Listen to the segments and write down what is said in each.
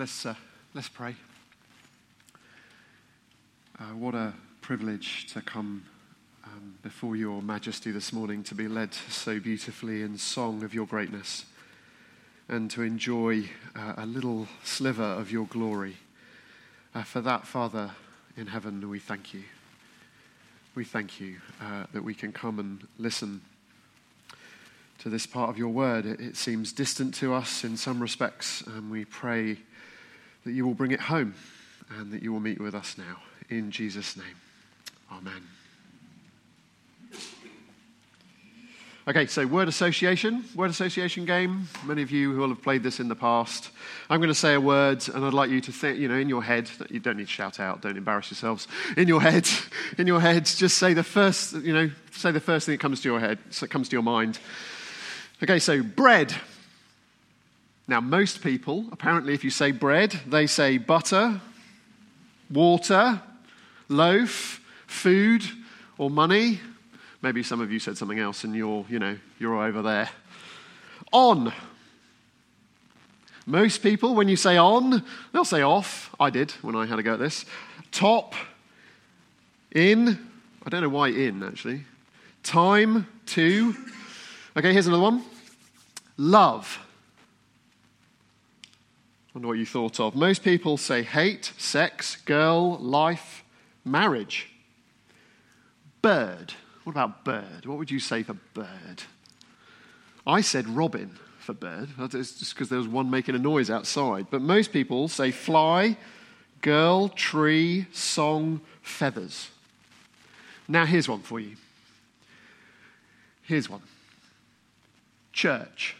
Let's, uh, let's pray. Uh, what a privilege to come um, before your majesty this morning, to be led so beautifully in song of your greatness, and to enjoy uh, a little sliver of your glory. Uh, for that, Father in heaven, we thank you. We thank you uh, that we can come and listen to this part of your word. It, it seems distant to us in some respects, and we pray that you will bring it home and that you will meet with us now. In Jesus' name, amen. Okay, so word association, word association game. Many of you who will have played this in the past. I'm going to say a word, and I'd like you to think, you know, in your head. You don't need to shout out. Don't embarrass yourselves. In your head, in your head, just say the first, you know, say the first thing that comes to your head, that comes to your mind. Okay, so bread. Now, most people, apparently, if you say bread, they say butter, water, loaf, food, or money. Maybe some of you said something else and you're, you know, you're over there. On. Most people, when you say on, they'll say off. I did when I had a go at this. Top. In. I don't know why in, actually. Time. To. Okay, here's another one. Love wonder what you thought of. Most people say hate, sex, girl, life, marriage. Bird. What about bird? What would you say for bird? I said robin for bird. That's just because there was one making a noise outside. But most people say fly, girl, tree, song, feathers. Now, here's one for you. Here's one church.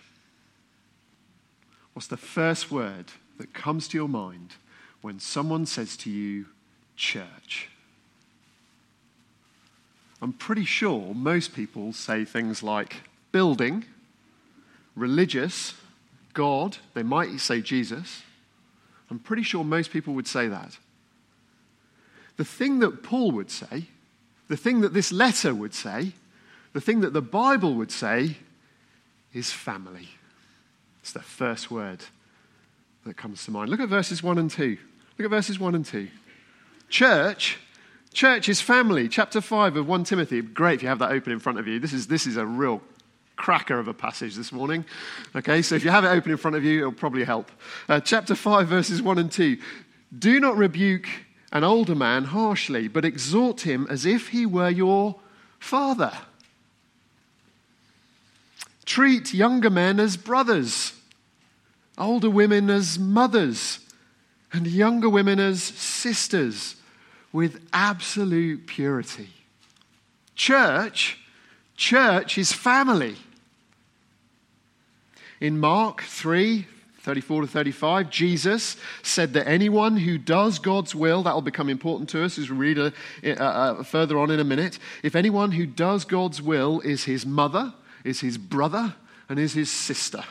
What's the first word that comes to your mind when someone says to you, church? I'm pretty sure most people say things like building, religious, God. They might say Jesus. I'm pretty sure most people would say that. The thing that Paul would say, the thing that this letter would say, the thing that the Bible would say is family. It's the first word that comes to mind. Look at verses 1 and 2. Look at verses 1 and 2. Church, church is family. Chapter 5 of 1 Timothy. Great if you have that open in front of you. This is, this is a real cracker of a passage this morning. Okay, so if you have it open in front of you, it'll probably help. Uh, chapter 5, verses 1 and 2. Do not rebuke an older man harshly, but exhort him as if he were your father. Treat younger men as brothers older women as mothers, and younger women as sisters with absolute purity. Church, church is family. In Mark 3, 34 to 35, Jesus said that anyone who does God's will, that will become important to us as we read a, a, a, further on in a minute. If anyone who does God's will is his mother, is his brother, and is his sister.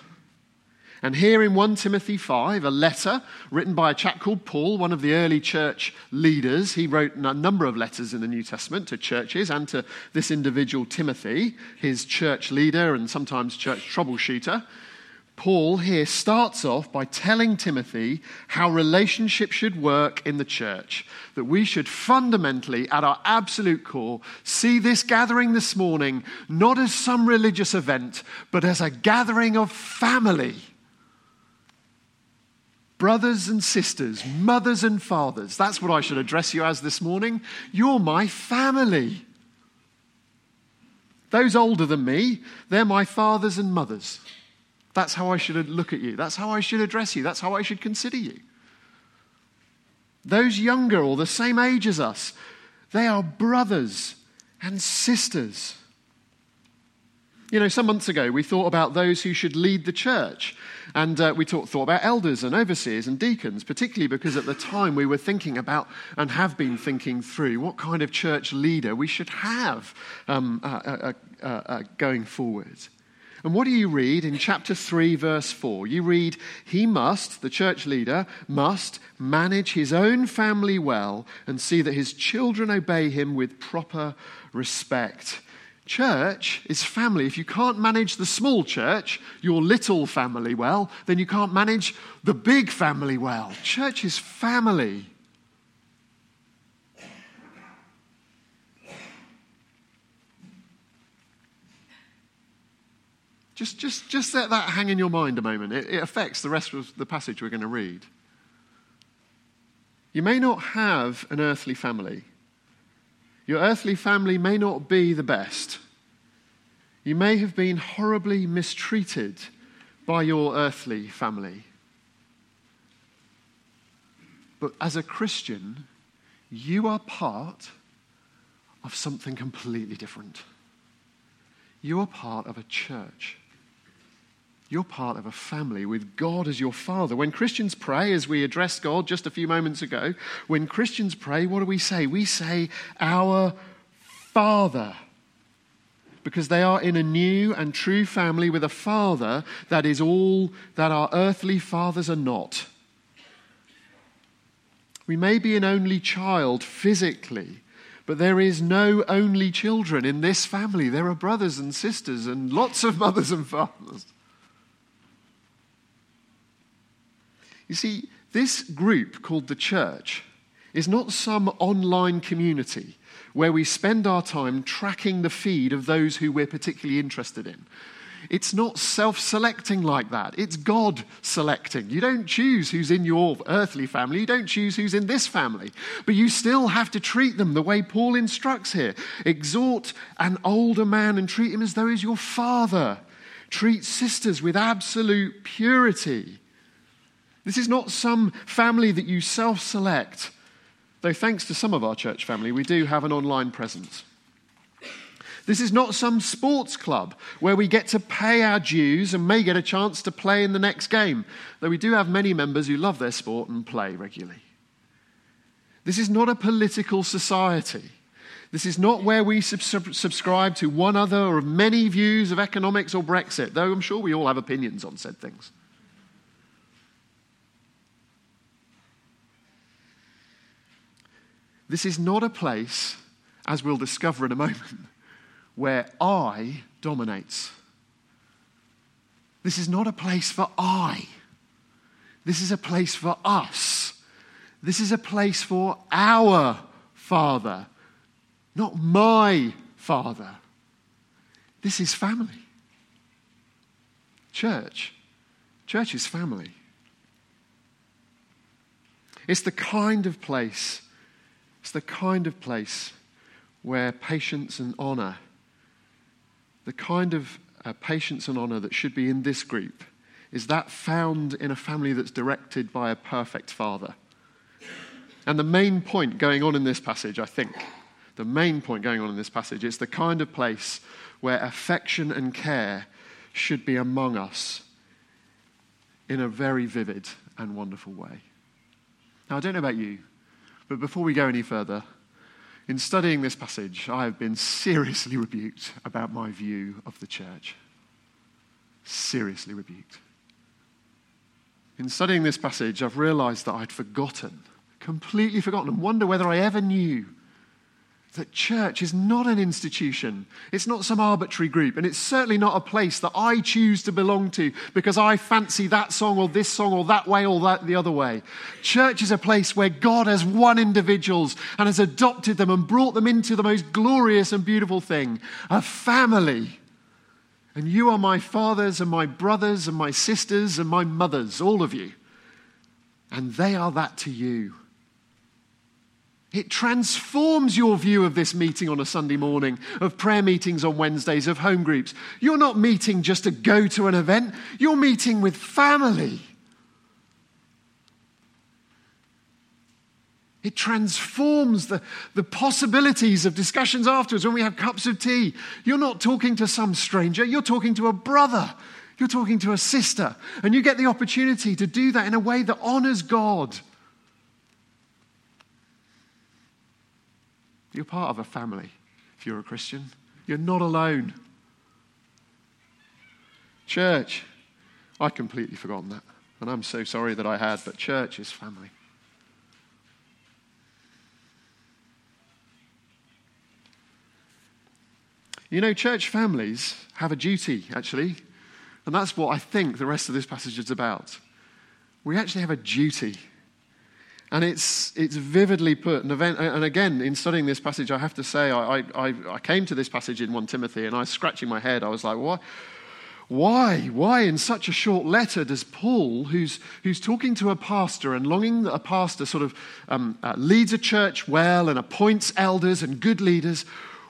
And here in 1 Timothy 5, a letter written by a chap called Paul, one of the early church leaders. He wrote a number of letters in the New Testament to churches and to this individual, Timothy, his church leader and sometimes church troubleshooter. Paul here starts off by telling Timothy how relationships should work in the church. That we should fundamentally, at our absolute core, see this gathering this morning not as some religious event, but as a gathering of family brothers and sisters, mothers and fathers. That's what I should address you as this morning. You're my family. Those older than me, they're my fathers and mothers. That's how I should look at you. That's how I should address you. That's how I should consider you. Those younger or the same age as us, they are brothers and sisters. You know, some months ago, we thought about those who should lead the church. And uh, we talk, thought about elders and overseers and deacons, particularly because at the time we were thinking about and have been thinking through what kind of church leader we should have um, uh, uh, uh going forward. And what do you read in chapter 3, verse 4? You read, He must, the church leader, must manage his own family well and see that his children obey him with proper respect. Church is family. If you can't manage the small church, your little family well, then you can't manage the big family well. Church is family. Just, just, just let that hang in your mind a moment. It, it affects the rest of the passage we're going to read. You may not have an earthly family. Your earthly family may not be the best. You may have been horribly mistreated by your earthly family. But as a Christian, you are part of something completely different. You are part of a church. You're part of a family with God as your father. When Christians pray, as we addressed God just a few moments ago, when Christians pray, what do we say? We say, Our Father. Because they are in a new and true family with a father that is all that our earthly fathers are not. We may be an only child physically, but there is no only children in this family. There are brothers and sisters and lots of mothers and fathers. You see, this group called the church is not some online community where we spend our time tracking the feed of those who we're particularly interested in. It's not self selecting like that. It's God selecting. You don't choose who's in your earthly family. You don't choose who's in this family. But you still have to treat them the way Paul instructs here. Exhort an older man and treat him as though he's your father. Treat sisters with absolute purity. This is not some family that you self select, though, thanks to some of our church family, we do have an online presence. This is not some sports club where we get to pay our dues and may get a chance to play in the next game, though we do have many members who love their sport and play regularly. This is not a political society. This is not where we sub- subscribe to one other or many views of economics or Brexit, though I'm sure we all have opinions on said things. This is not a place, as we'll discover in a moment, where I dominates. This is not a place for I. This is a place for us. This is a place for our Father, not my Father. This is family. Church. Church is family. It's the kind of place it's the kind of place where patience and honor, the kind of uh, patience and honor that should be in this group, is that found in a family that's directed by a perfect father. And the main point going on in this passage, I think, the main point going on in this passage is the kind of place where affection and care should be among us in a very vivid and wonderful way. Now, I don't know about you, but before we go any further, in studying this passage, I have been seriously rebuked about my view of the church. Seriously rebuked. In studying this passage, I've realized that I'd forgotten, completely forgotten, and wonder whether I ever knew that church is not an institution. It's not some arbitrary group. And it's certainly not a place that I choose to belong to because I fancy that song or this song or that way or that the other way. Church is a place where God has won individuals and has adopted them and brought them into the most glorious and beautiful thing a family. And you are my fathers and my brothers and my sisters and my mothers, all of you. And they are that to you. It transforms your view of this meeting on a Sunday morning, of prayer meetings on Wednesdays, of home groups. You're not meeting just to go to an event, you're meeting with family. It transforms the, the possibilities of discussions afterwards when we have cups of tea. You're not talking to some stranger, you're talking to a brother, you're talking to a sister. And you get the opportunity to do that in a way that honors God. You're part of a family if you're a Christian. You're not alone. Church, I'd completely forgotten that. And I'm so sorry that I had, but church is family. You know, church families have a duty, actually, and that's what I think the rest of this passage is about. We actually have a duty. And it's, it's vividly put. And, event, and again, in studying this passage, I have to say, I, I, I came to this passage in 1 Timothy and I was scratching my head. I was like, why? Why? Why, in such a short letter, does Paul, who's, who's talking to a pastor and longing that a pastor sort of um, uh, leads a church well and appoints elders and good leaders,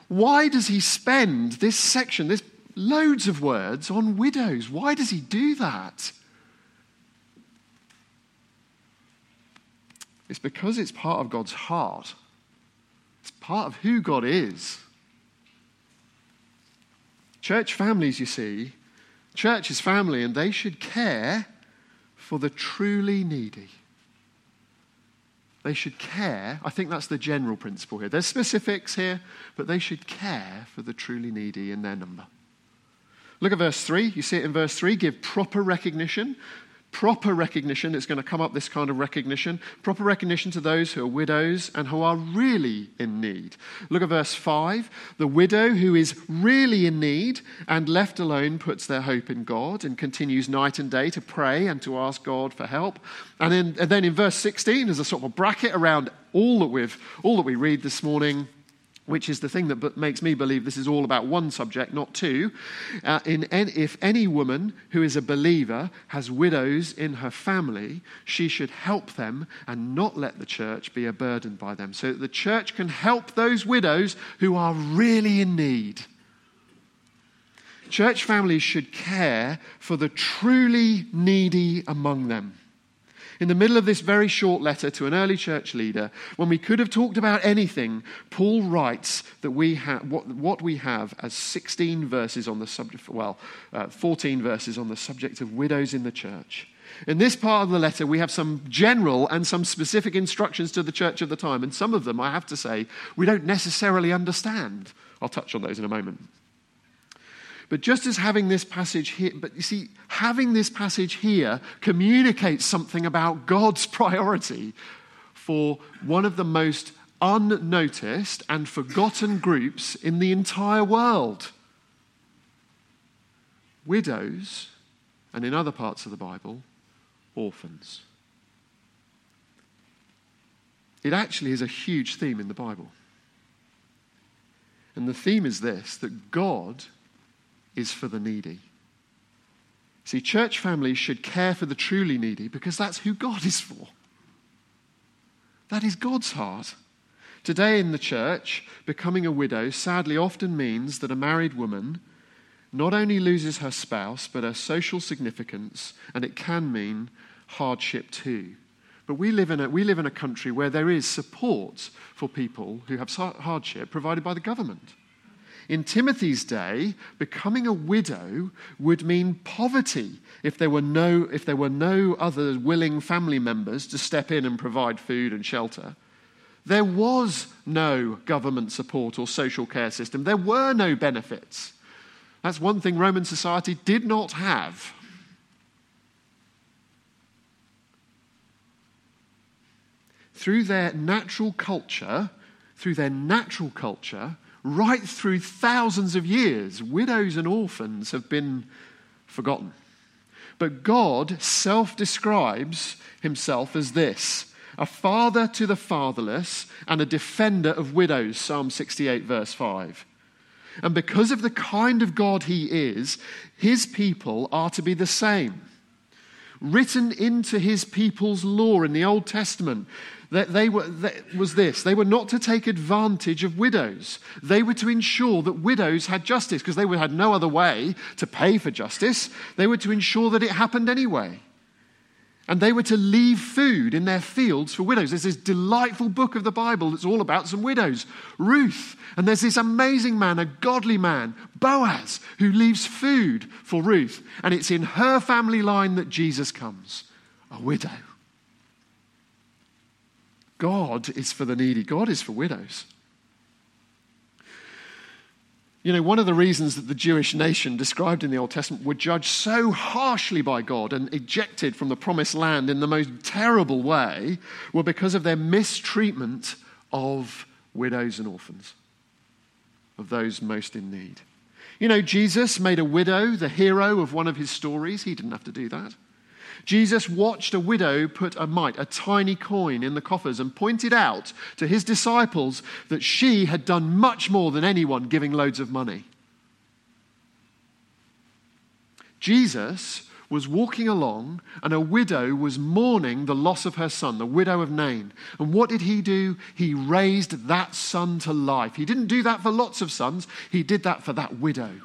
why does he spend this section, this loads of words on widows? Why does he do that? It's because it's part of God's heart, it's part of who God is. Church families, you see, Church is family, and they should care for the truly needy. They should care. I think that's the general principle here. There's specifics here, but they should care for the truly needy in their number. Look at verse 3. You see it in verse 3 give proper recognition proper recognition, it's going to come up this kind of recognition, proper recognition to those who are widows and who are really in need. Look at verse 5. The widow who is really in need and left alone puts their hope in God and continues night and day to pray and to ask God for help. And then, and then in verse 16, there's a sort of a bracket around all that, we've, all that we read this morning which is the thing that makes me believe this is all about one subject, not two. Uh, in, if any woman who is a believer has widows in her family, she should help them and not let the church be a burden by them, so that the church can help those widows who are really in need. Church families should care for the truly needy among them in the middle of this very short letter to an early church leader, when we could have talked about anything, Paul writes that we have what, what we have as 16 verses on the subject, well, uh, 14 verses on the subject of widows in the church. In this part of the letter, we have some general and some specific instructions to the church of the time, and some of them, I have to say, we don't necessarily understand. I'll touch on those in a moment. But just as having this passage here, but you see, having this passage here communicates something about God's priority for one of the most unnoticed and forgotten groups in the entire world widows, and in other parts of the Bible, orphans. It actually is a huge theme in the Bible. And the theme is this that God is for the needy. See, church families should care for the truly needy because that's who God is for. That is God's heart. Today in the church, becoming a widow sadly often means that a married woman not only loses her spouse, but her social significance, and it can mean hardship too. But we live, in a, we live in a country where there is support for people who have hardship provided by the government. In Timothy's day, becoming a widow would mean poverty if there were no, if there were no other willing family members to step in and provide food and shelter. There was no government support or social care system. There were no benefits. That's one thing Roman society did not have. Through their natural culture, through their natural culture, right through thousands of years, widows and orphans have been forgotten. But God self describes himself as this a father to the fatherless and a defender of widows, Psalm 68, verse 5. And because of the kind of God he is, his people are to be the same. Written into his people's law in the Old Testament that they were, that was this they were not to take advantage of widows. They were to ensure that widows had justice because they had no other way to pay for justice. They were to ensure that it happened anyway. And they were to leave food in their fields for widows. There's this delightful book of the Bible that's all about some widows, Ruth. And there's this amazing man, a godly man, Boaz, who leaves food for Ruth. And it's in her family line that Jesus comes, a widow. God is for the needy, God is for widows. You know, one of the reasons that the Jewish nation described in the Old Testament were judged so harshly by God and ejected from the promised land in the most terrible way were because of their mistreatment of widows and orphans, of those most in need. You know, Jesus made a widow the hero of one of his stories. He didn't have to do that. Jesus watched a widow put a mite, a tiny coin, in the coffers and pointed out to his disciples that she had done much more than anyone giving loads of money. Jesus was walking along, and a widow was mourning the loss of her son, the widow of Nain. And what did he do? He raised that son to life. He didn't do that for lots of sons, he did that for that widow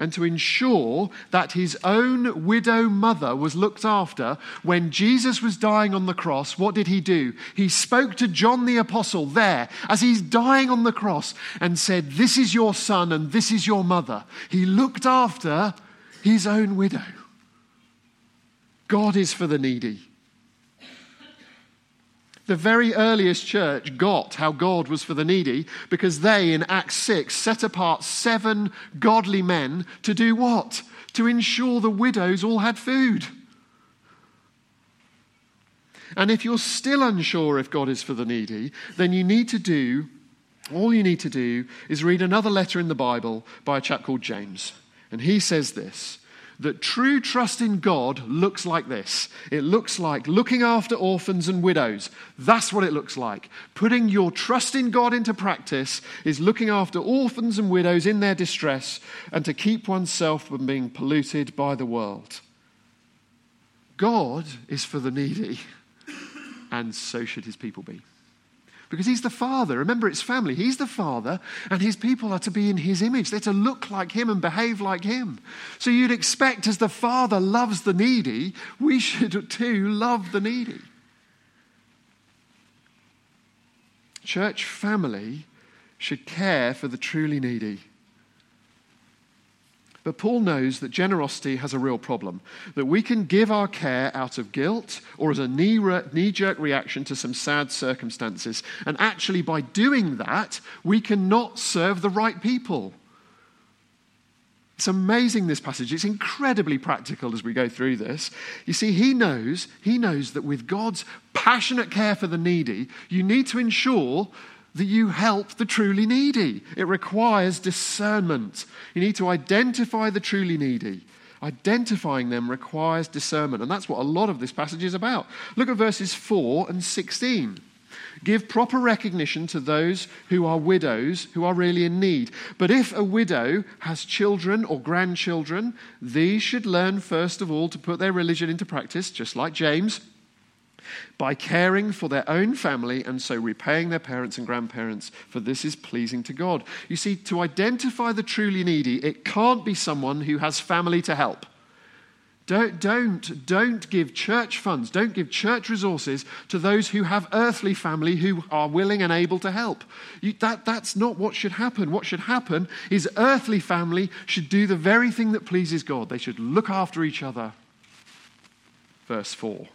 and to ensure that his own widow mother was looked after, when Jesus was dying on the cross, what did he do? He spoke to John the Apostle there as he's dying on the cross and said, This is your son and this is your mother. He looked after his own widow. God is for the needy. The very earliest church got how God was for the needy because they, in Acts 6, set apart seven godly men to do what? To ensure the widows all had food. And if you're still unsure if God is for the needy, then you need to do, all you need to do is read another letter in the Bible by a chap called James. And he says this that true trust in God looks like this it looks like looking after orphans and widows. That's what it looks like. Putting your trust in God into practice is looking after orphans and widows in their distress and to keep oneself from being polluted by the world. God is for the needy, and so should his people be because he's the father. Remember, it's family. He's the father, and his people are to be in his image. They're to look like him and behave like him. So you'd expect, as the father loves the needy, we should too love the needy. Church family should care for the truly needy. But Paul knows that generosity has a real problem, that we can give our care out of guilt or as a knee jerk reaction to some sad circumstances. And actually, by doing that, we cannot serve the right people. It's amazing this passage. It's incredibly practical as we go through this. You see, he knows, he knows that with God's passionate care for the needy, you need to ensure that you help the truly needy. It requires discernment. You need to identify the truly needy. Identifying them requires discernment. And that's what a lot of this passage is about. Look at verses 4 and 16. Give proper recognition to those who are widows who are really in need. But if a widow has children or grandchildren, these should learn first of all to put their religion into practice, just like James by caring for their own family and so repaying their parents and grandparents, for this is pleasing to God. You see, to identify the truly needy, it can't be someone who has family to help. Don't, don't, don't give church funds, don't give church resources to those who have earthly family who are willing and able to help. You, that, that's not what should happen. What should happen is earthly family should do the very thing that pleases God. They should look after each other. Verse 4.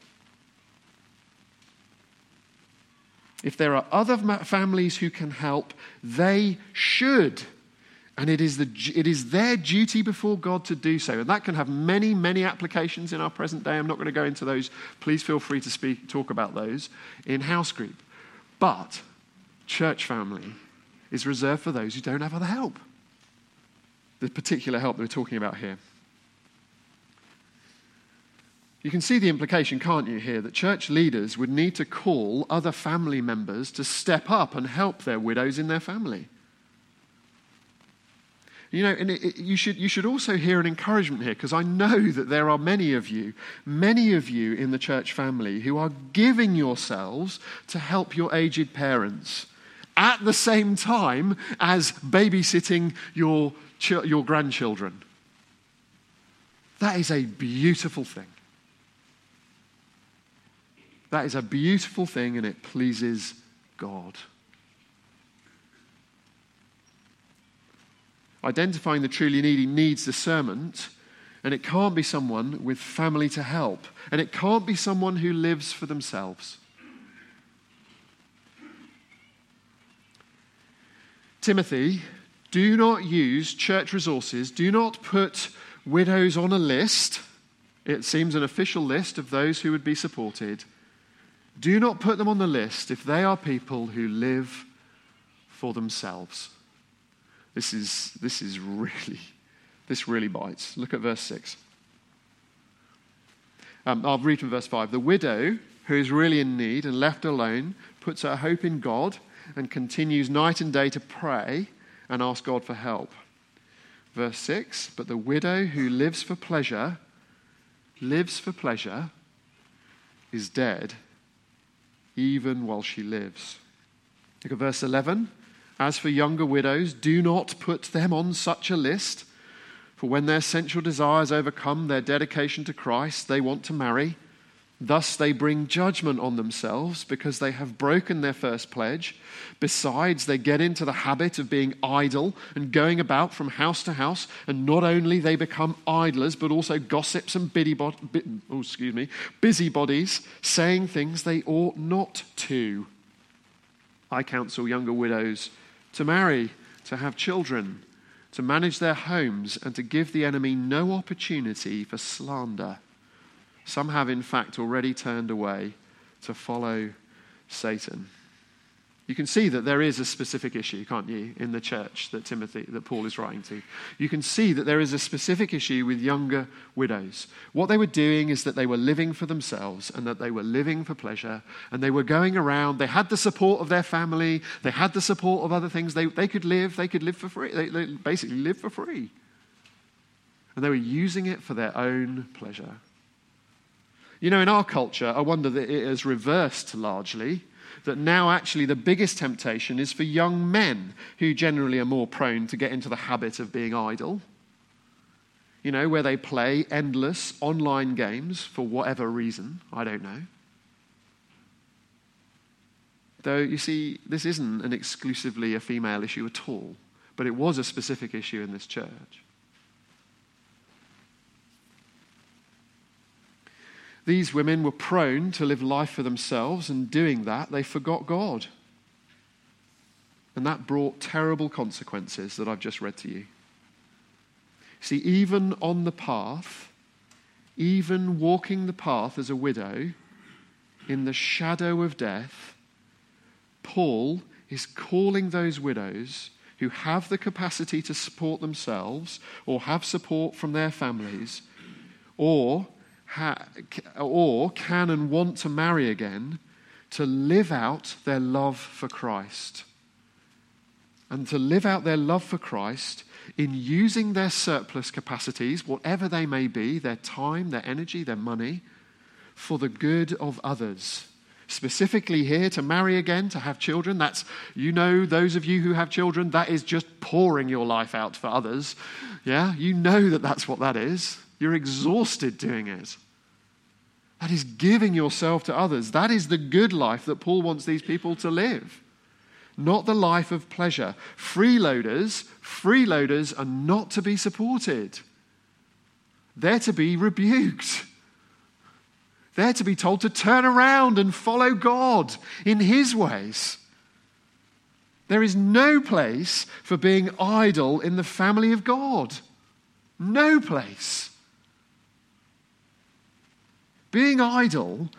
If there are other families who can help, they should. And it is, the, it is their duty before God to do so. And that can have many, many applications in our present day. I'm not going to go into those. Please feel free to speak, talk about those in house group. But church family is reserved for those who don't have other help. The particular help that we're talking about here. You can see the implication, can't you, here, that church leaders would need to call other family members to step up and help their widows in their family. You know, and it, it, you, should, you should also hear an encouragement here because I know that there are many of you, many of you in the church family who are giving yourselves to help your aged parents at the same time as babysitting your, your grandchildren. That is a beautiful thing. That is a beautiful thing and it pleases God. Identifying the truly needy needs discernment, and it can't be someone with family to help, and it can't be someone who lives for themselves. Timothy, do not use church resources, do not put widows on a list. It seems an official list of those who would be supported do not put them on the list if they are people who live for themselves. This is, this is really, this really bites. Look at verse 6. Um, I'll read from verse 5. The widow who is really in need and left alone puts her hope in God and continues night and day to pray and ask God for help. Verse 6 But the widow who lives for pleasure, lives for pleasure, is dead even while she lives. Look at verse 11. As for younger widows, do not put them on such a list, for when their sensual desires overcome their dedication to Christ, they want to marry Thus, they bring judgment on themselves because they have broken their first pledge. Besides, they get into the habit of being idle and going about from house to house. And not only they become idlers, but also gossips and oh, excuse me, busybodies, saying things they ought not to. I counsel younger widows to marry, to have children, to manage their homes, and to give the enemy no opportunity for slander. Some have, in fact, already turned away to follow Satan. You can see that there is a specific issue, can't you, in the church that Timothy, that Paul is writing to. You can see that there is a specific issue with younger widows. What they were doing is that they were living for themselves and that they were living for pleasure and they were going around. They had the support of their family, they had the support of other things. They, they could live, they could live for free. They, they basically live for free. And they were using it for their own pleasure. You know, in our culture, I wonder that it has reversed largely. That now, actually, the biggest temptation is for young men who generally are more prone to get into the habit of being idle. You know, where they play endless online games for whatever reason. I don't know. Though, you see, this isn't an exclusively a female issue at all, but it was a specific issue in this church. These women were prone to live life for themselves, and doing that, they forgot God. And that brought terrible consequences that I've just read to you. See, even on the path, even walking the path as a widow, in the shadow of death, Paul is calling those widows who have the capacity to support themselves or have support from their families or ha- or can and want to marry again to live out their love for Christ. And to live out their love for Christ in using their surplus capacities, whatever they may be, their time, their energy, their money, for the good of others. Specifically, here to marry again, to have children. That's, you know, those of you who have children, that is just pouring your life out for others. Yeah, you know that that's what that is. You're exhausted doing it. That is giving yourself to others. That is the good life that Paul wants these people to live, not the life of pleasure. Freeloaders, freeloaders are not to be supported. They're to be rebuked. They're to be told to turn around and follow God in His ways. There is no place for being idle in the family of God. No place. Being idle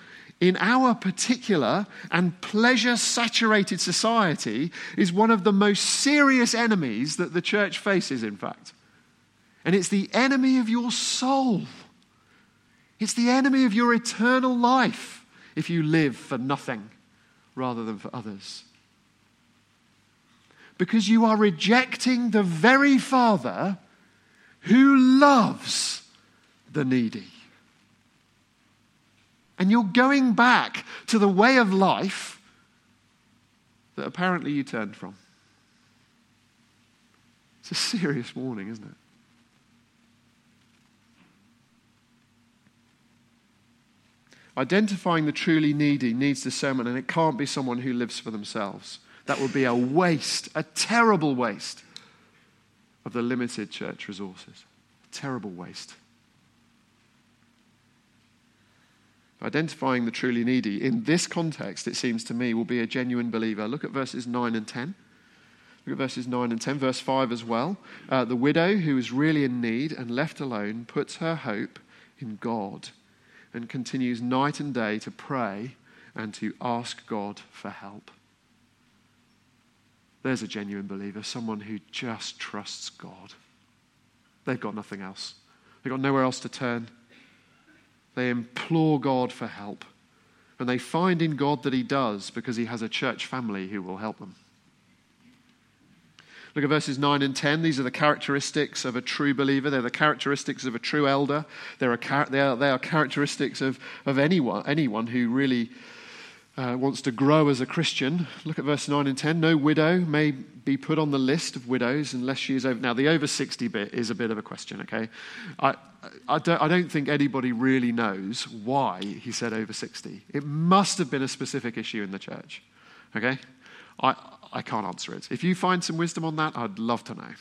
in our particular and pleasure saturated society is one of the most serious enemies that the church faces, in fact. And it's the enemy of your soul, it's the enemy of your eternal life if you live for nothing rather than for others. Because you are rejecting the very Father who loves the needy. And you're going back to the way of life that apparently you turned from. It's a serious warning, isn't it? Identifying the truly needy needs discernment, and it can't be someone who lives for themselves. That would be a waste, a terrible waste of the limited church resources. Terrible waste. Identifying the truly needy in this context, it seems to me, will be a genuine believer. Look at verses 9 and 10. Look at verses 9 and 10, verse 5 as well. Uh, the widow who is really in need and left alone puts her hope in God and continues night and day to pray and to ask God for help. there's a genuine believer, someone who just trusts God. They've got nothing else, they've got nowhere else to turn. They implore God for help. And they find in God that He does because He has a church family who will help them. Look at verses 9 and 10. These are the characteristics of a true believer. They're the characteristics of a true elder. They're a, they, are, they are characteristics of, of anyone, anyone who really uh, wants to grow as a Christian. Look at verse 9 and 10. No widow may be put on the list of widows unless she is over. Now, the over 60 bit is a bit of a question, okay? I, I, don't, I don't think anybody really knows why he said over 60. It must have been a specific issue in the church, okay? I, I can't answer it. If you find some wisdom on that, I'd love to know,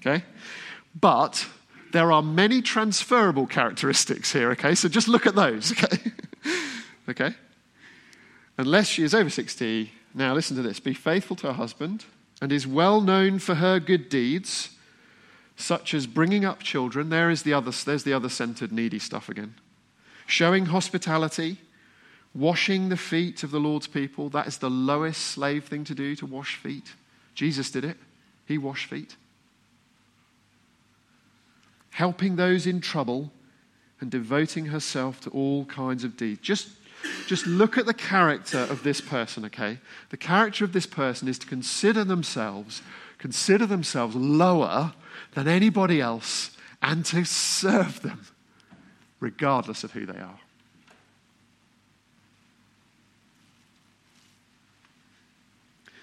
okay? But there are many transferable characteristics here, okay? So just look at those, okay? okay? Unless she is over 60, now listen to this be faithful to her husband and is well known for her good deeds, such as bringing up children. There is the other, there's the other centered, needy stuff again. Showing hospitality, washing the feet of the Lord's people. That is the lowest slave thing to do, to wash feet. Jesus did it, he washed feet. Helping those in trouble and devoting herself to all kinds of deeds. Just just look at the character of this person, okay? The character of this person is to consider themselves, consider themselves lower than anybody else and to serve them, regardless of who they are.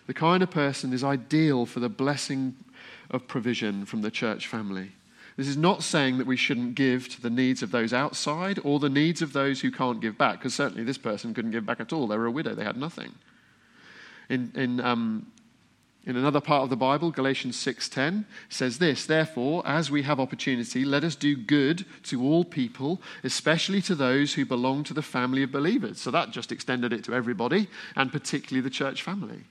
The kind of person is ideal for the blessing of provision from the church family. This is not saying that we shouldn't give to the needs of those outside or the needs of those who can't give back, because certainly this person couldn't give back at all. They were a widow, they had nothing. In, in, um, in another part of the Bible, Galatians 6:10 says this, therefore, as we have opportunity, let us do good to all people, especially to those who belong to the family of believers. So that just extended it to everybody, and particularly the church family.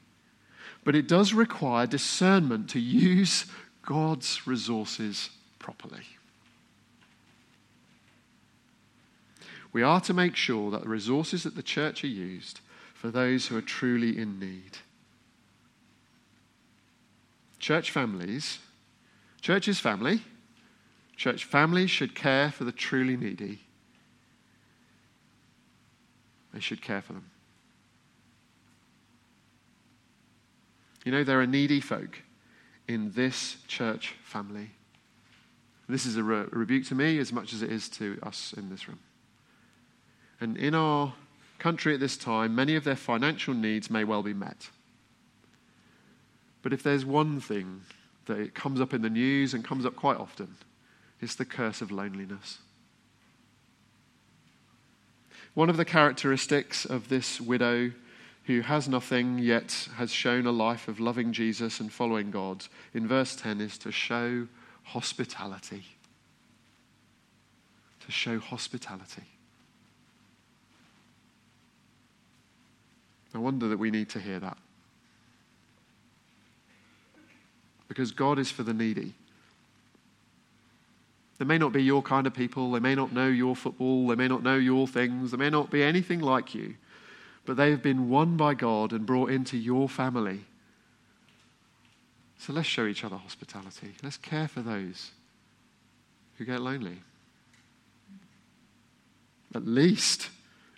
But it does require discernment to use God's resources properly. We are to make sure that the resources at the church are used for those who are truly in need. Church families, church is family. Church families should care for the truly needy. They should care for them. You know, there are needy folk in this church family. This is a, re- a rebuke to me as much as it is to us in this room. And in our country at this time, many of their financial needs may well be met. But if there's one thing that it comes up in the news and comes up quite often, it's the curse of loneliness. One of the characteristics of this widow who has nothing yet has shown a life of loving Jesus and following God in verse 10 is to show hospitality. To show hospitality. No wonder that we need to hear that. Because God is for the needy. They may not be your kind of people. They may not know your football. They may not know your things. They may not be anything like you. But they have been won by God and brought into your family so let's show each other hospitality. Let's care for those who get lonely. At least,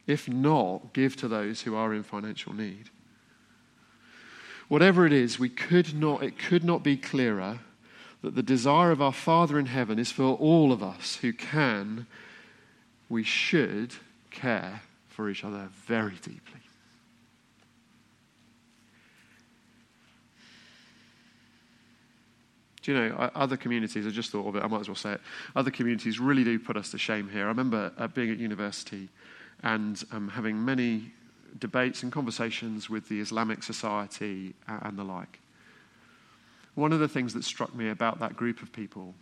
if not, give to those who are in financial need. Whatever it is, we could not, it could not be clearer that the desire of our Father in heaven is for all of us who can, we should care for each other very deeply. Do you know, other communities, I just thought of it, I might as well say it. Other communities really do put us to shame here. I remember uh, being at university and um, having many debates and conversations with the Islamic Society and the like. One of the things that struck me about that group of people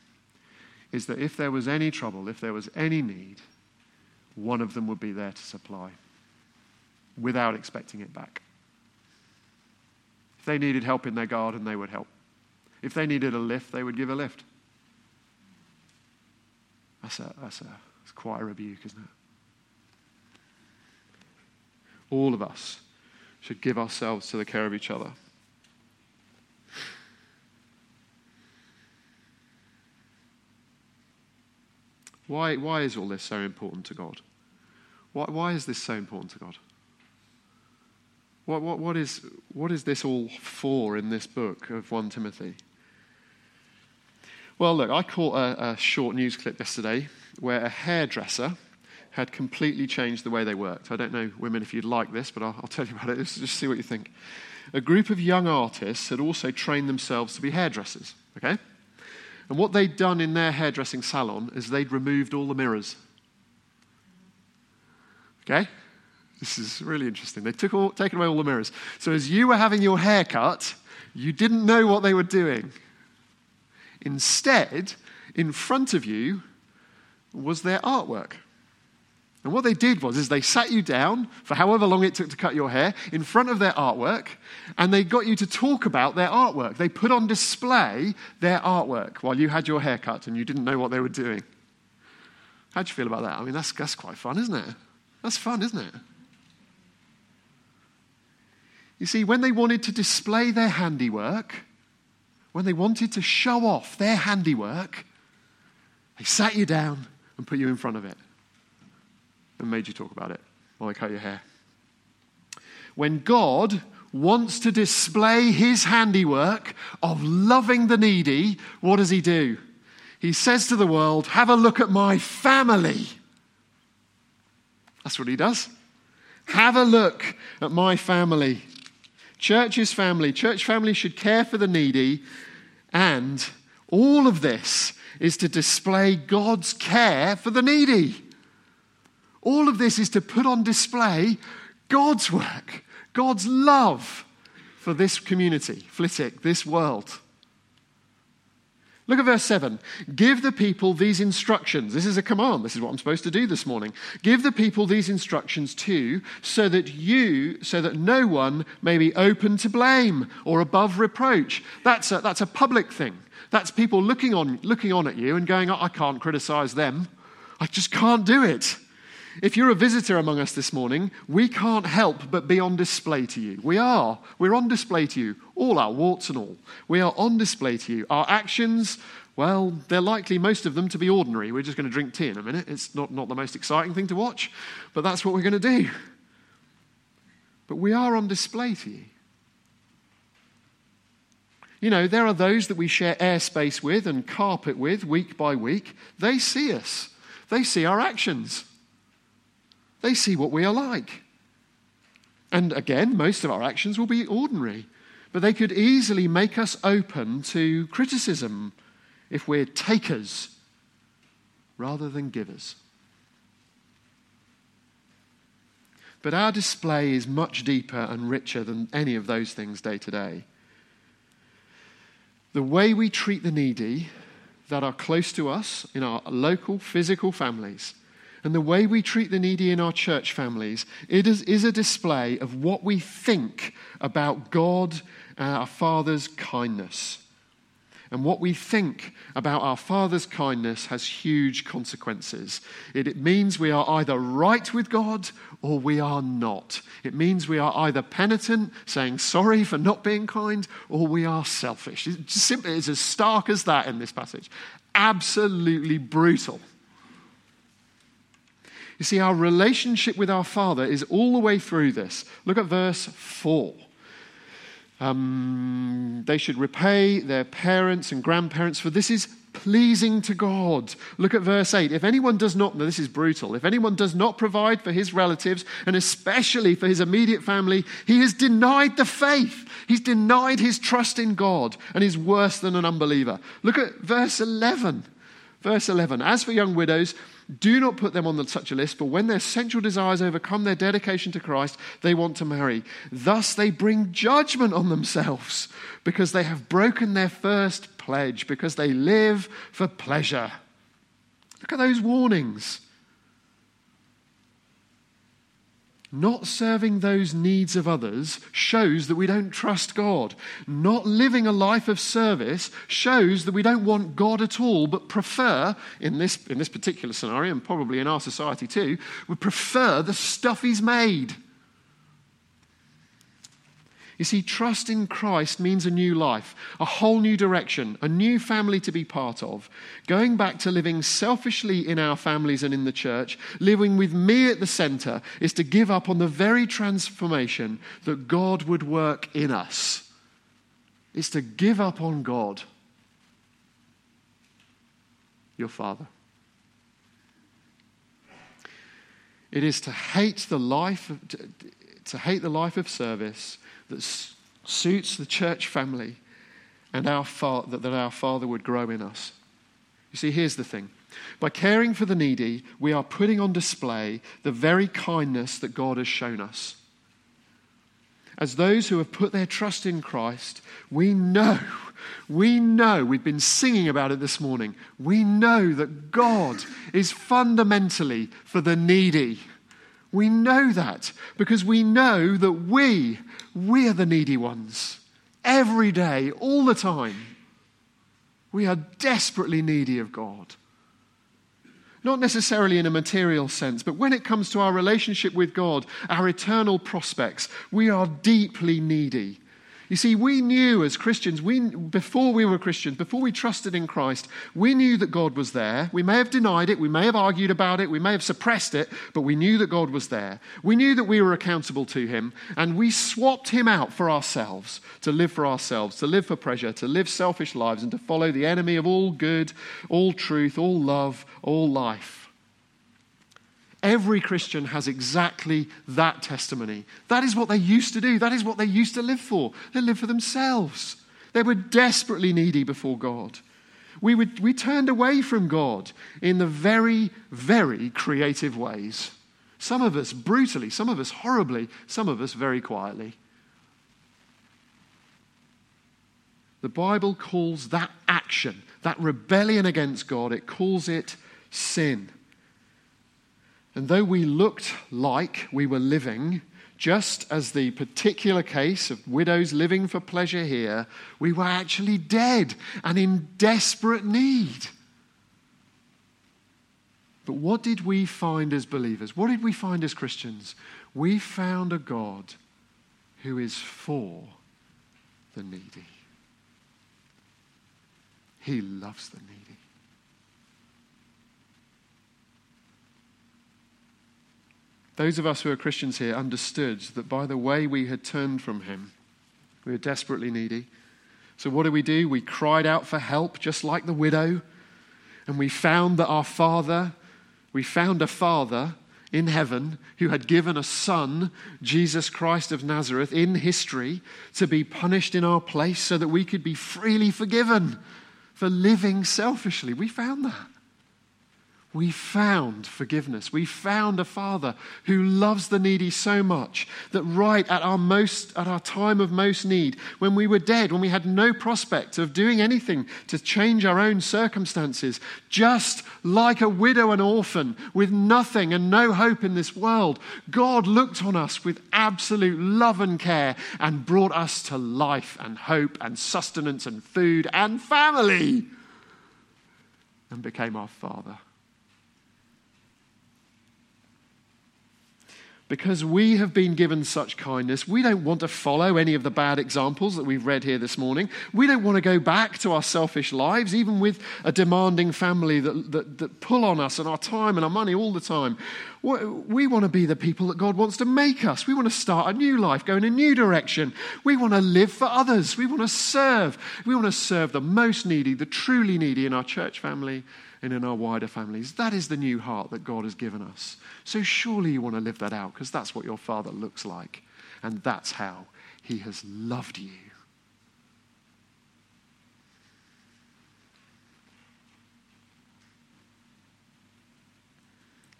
is that if there was any trouble, if there was any need, one of them would be there to supply without expecting it back. If they needed help in their garden, they would help. If they needed a lift, they would give a lift. That's, a, that's, a, that's quite a rebuke, isn't it? All of us should give ourselves to the care of each other. Why, why is all this so important to God? Why, why is this so important to God? What, what, what, is, what is this all for in this book of 1 Timothy? Well, look, I caught a, a short news clip yesterday where a hairdresser had completely changed the way they worked. I don't know, women, if you'd like this, but I'll, I'll tell you about it. Just, just see what you think. A group of young artists had also trained themselves to be hairdressers, okay? And what they'd done in their hairdressing salon is they'd removed all the mirrors. Okay? This is really interesting. They took all, taken away all the mirrors. So as you were having your hair cut, you didn't know what they were doing. Instead, in front of you was their artwork. And what they did was is they sat you down for however long it took to cut your hair in front of their artwork and they got you to talk about their artwork. They put on display their artwork while you had your hair cut and you didn't know what they were doing. How'd you feel about that? I mean, that's, that's quite fun, isn't it? That's fun, isn't it? You see, when they wanted to display their handiwork, when they wanted to show off their handiwork, they sat you down and put you in front of it and made you talk about it while they cut your hair. When God wants to display his handiwork of loving the needy, what does he do? He says to the world, Have a look at my family. That's what he does. Have a look at my family. Church is family. Church family should care for the needy. And all of this is to display God's care for the needy. All of this is to put on display God's work, God's love for this community, Flitwick, this world. Look at verse 7. Give the people these instructions. This is a command. This is what I'm supposed to do this morning. Give the people these instructions too, so that you, so that no one may be open to blame or above reproach. That's a, that's a public thing. That's people looking on, looking on at you and going, I can't criticize them. I just can't do it. If you're a visitor among us this morning, we can't help but be on display to you. We are. We're on display to you, all our warts and all. We are on display to you. Our actions, well, they're likely, most of them, to be ordinary. We're just going to drink tea in a minute. It's not, not the most exciting thing to watch, but that's what we're going to do. But we are on display to you. You know, there are those that we share airspace with and carpet with week by week. They see us, they see our actions. They see what we are like. And again, most of our actions will be ordinary, but they could easily make us open to criticism if we're takers rather than givers. But our display is much deeper and richer than any of those things day to day. The way we treat the needy that are close to us in our local physical families and the way we treat the needy in our church families, it is, is a display of what we think about God and our Father's kindness. And what we think about our Father's kindness has huge consequences. It, it, means we are either right with God or we are not. It means we are either penitent, saying sorry for not being kind, or we are selfish. It simply is as stark as that in this passage. Absolutely brutal. You see, our relationship with our Father is all the way through this. Look at verse 4. Um, they should repay their parents and grandparents, for this is pleasing to God. Look at verse 8. If anyone does not, this is brutal, if anyone does not provide for his relatives, and especially for his immediate family, he has denied the faith. He's denied his trust in God and is worse than an unbeliever. Look at verse 11. Verse 11. As for young widows, do not put them on such a list, but when their sensual desires overcome their dedication to Christ, they want to marry. Thus they bring judgment on themselves because they have broken their first pledge, because they live for pleasure. Look at those warnings. Not serving those needs of others shows that we don't trust God. Not living a life of service shows that we don't want God at all, but prefer, in this, in this particular scenario, and probably in our society too, we prefer the stuff He's made. You see, trust in Christ means a new life, a whole new direction, a new family to be part of. Going back to living selfishly in our families and in the church, living with me at the center, is to give up on the very transformation that God would work in us. It's to give up on God, your Father. It is to hate the life, to, to hate the life of service that suits the church family and our fa- that, that our Father would grow in us. You see, here's the thing. By caring for the needy, we are putting on display the very kindness that God has shown us. As those who have put their trust in Christ, we know, we know, we've been singing about it this morning, we know that God is fundamentally for the needy. We know that because we know that we, we are the needy ones. Every day, all the time. We are desperately needy of God. Not necessarily in a material sense, but when it comes to our relationship with God, our eternal prospects, we are deeply needy. You see, we knew as Christians, we, before we were Christians, before we trusted in Christ, we knew that God was there. We may have denied it, we may have argued about it, we may have suppressed it, but we knew that God was there. We knew that we were accountable to Him, and we swapped Him out for ourselves, to live for ourselves, to live for pleasure, to live selfish lives, and to follow the enemy of all good, all truth, all love, all life. Every Christian has exactly that testimony. That is what they used to do. That is what they used to live for. They lived for themselves. They were desperately needy before God. We, would, we turned away from God in the very, very creative ways. Some of us brutally, some of us horribly, some of us very quietly. The Bible calls that action, that rebellion against God, it calls it sin. And though we looked like we were living, just as the particular case of widows living for pleasure here, we were actually dead and in desperate need. But what did we find as believers? What did we find as Christians? We found a God who is for the needy. He loves the needy. Those of us who are Christians here understood that by the way we had turned from Him, we were desperately needy. So, what did we do? We cried out for help, just like the widow. And we found that our Father, we found a Father in heaven who had given a Son, Jesus Christ of Nazareth, in history to be punished in our place so that we could be freely forgiven for living selfishly. We found that we found forgiveness. We found a father who loves the needy so much that right at our most at our time of most need, when we were dead, when we had no prospect of doing anything to change our own circumstances, just like a widow and orphan with nothing and no hope in this world, God looked on us with absolute love and care and brought us to life and hope and sustenance and food and family and became our father. Because we have been given such kindness, we don't want to follow any of the bad examples that we've read here this morning. We don't want to go back to our selfish lives, even with a demanding family that, that, that pull on us and our time and our money all the time. We want to be the people that God wants to make us. We want to start a new life, go in a new direction. We want to live for others. We want to serve. We want to serve the most needy, the truly needy in our church family and in our wider families. That is the new heart that God has given us. So surely you want to live that out because that's what your Father looks like. And that's how He has loved you.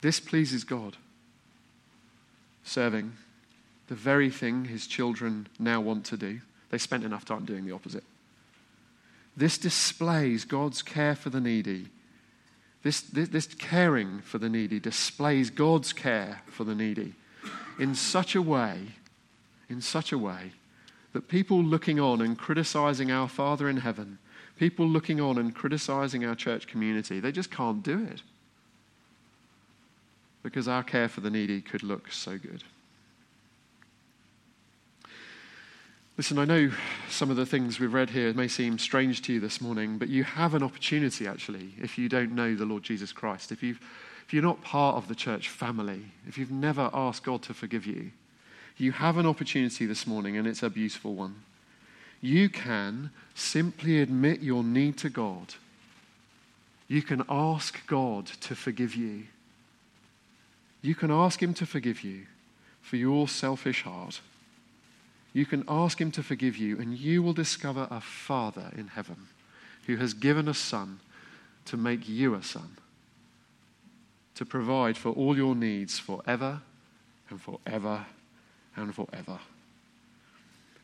This pleases God. Serving the very thing His children now want to do. They spent enough time doing the opposite. This displays God's care for the needy this, this, this, caring for the needy displays God's care for the needy in such a way, in such a way that people looking on and criticizing our Father in heaven, people looking on and criticizing our church community, they just can't do it because our care for the needy could look so good. Listen, I know some of the things we've read here may seem strange to you this morning, but you have an opportunity actually if you don't know the Lord Jesus Christ. If, you've, if you're not part of the church family, if you've never asked God to forgive you, you have an opportunity this morning, and it's a beautiful one. You can simply admit your need to God. You can ask God to forgive you. You can ask Him to forgive you for your selfish heart you can ask Him to forgive you, and you will discover a Father in heaven who has given a Son to make you a son, to provide for all your needs forever and forever and forever.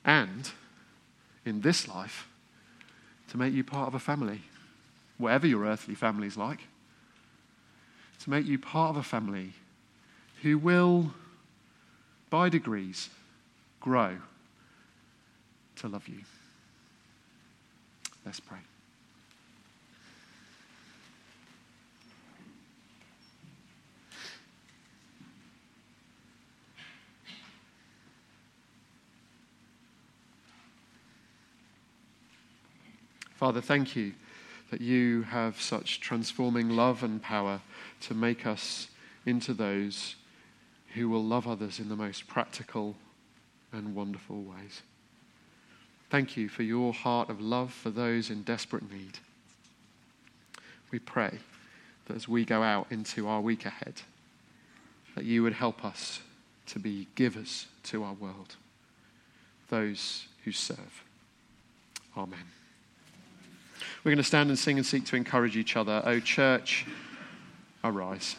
And in this life, to make you part of a family, whatever your earthly family is like, to make you part of a family who will, by degrees, grow to love you. Let's pray. Father, thank you that you have such transforming love and power to make us into those who will love others in the most practical and wonderful ways. Thank you for your heart of love for those in desperate need. We pray that as we go out into our week ahead, that you would help us to be givers to our world, those who serve. Amen. We're going to stand and sing and seek to encourage each other. Oh, church, arise.